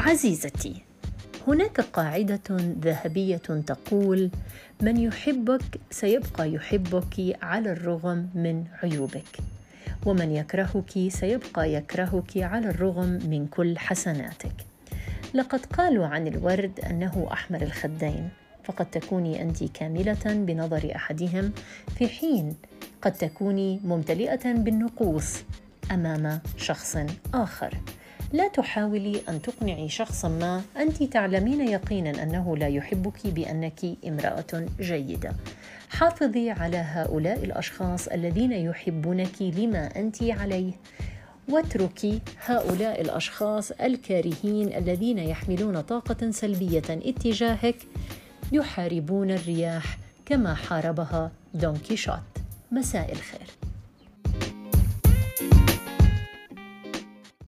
عزيزتي هناك قاعدة ذهبية تقول من يحبك سيبقى يحبك على الرغم من عيوبك ومن يكرهك سيبقى يكرهك على الرغم من كل حسناتك. لقد قالوا عن الورد أنه أحمر الخدين فقد تكوني أنت كاملة بنظر أحدهم في حين قد تكوني ممتلئة بالنقوص أمام شخص آخر. لا تحاولي أن تقنعي شخصا ما أنت تعلمين يقينا أنه لا يحبك بأنك امرأة جيدة. حافظي على هؤلاء الأشخاص الذين يحبونك لما أنت عليه. واتركي هؤلاء الأشخاص الكارهين الذين يحملون طاقة سلبية اتجاهك. يحاربون الرياح كما حاربها دون كيشوت. مساء الخير.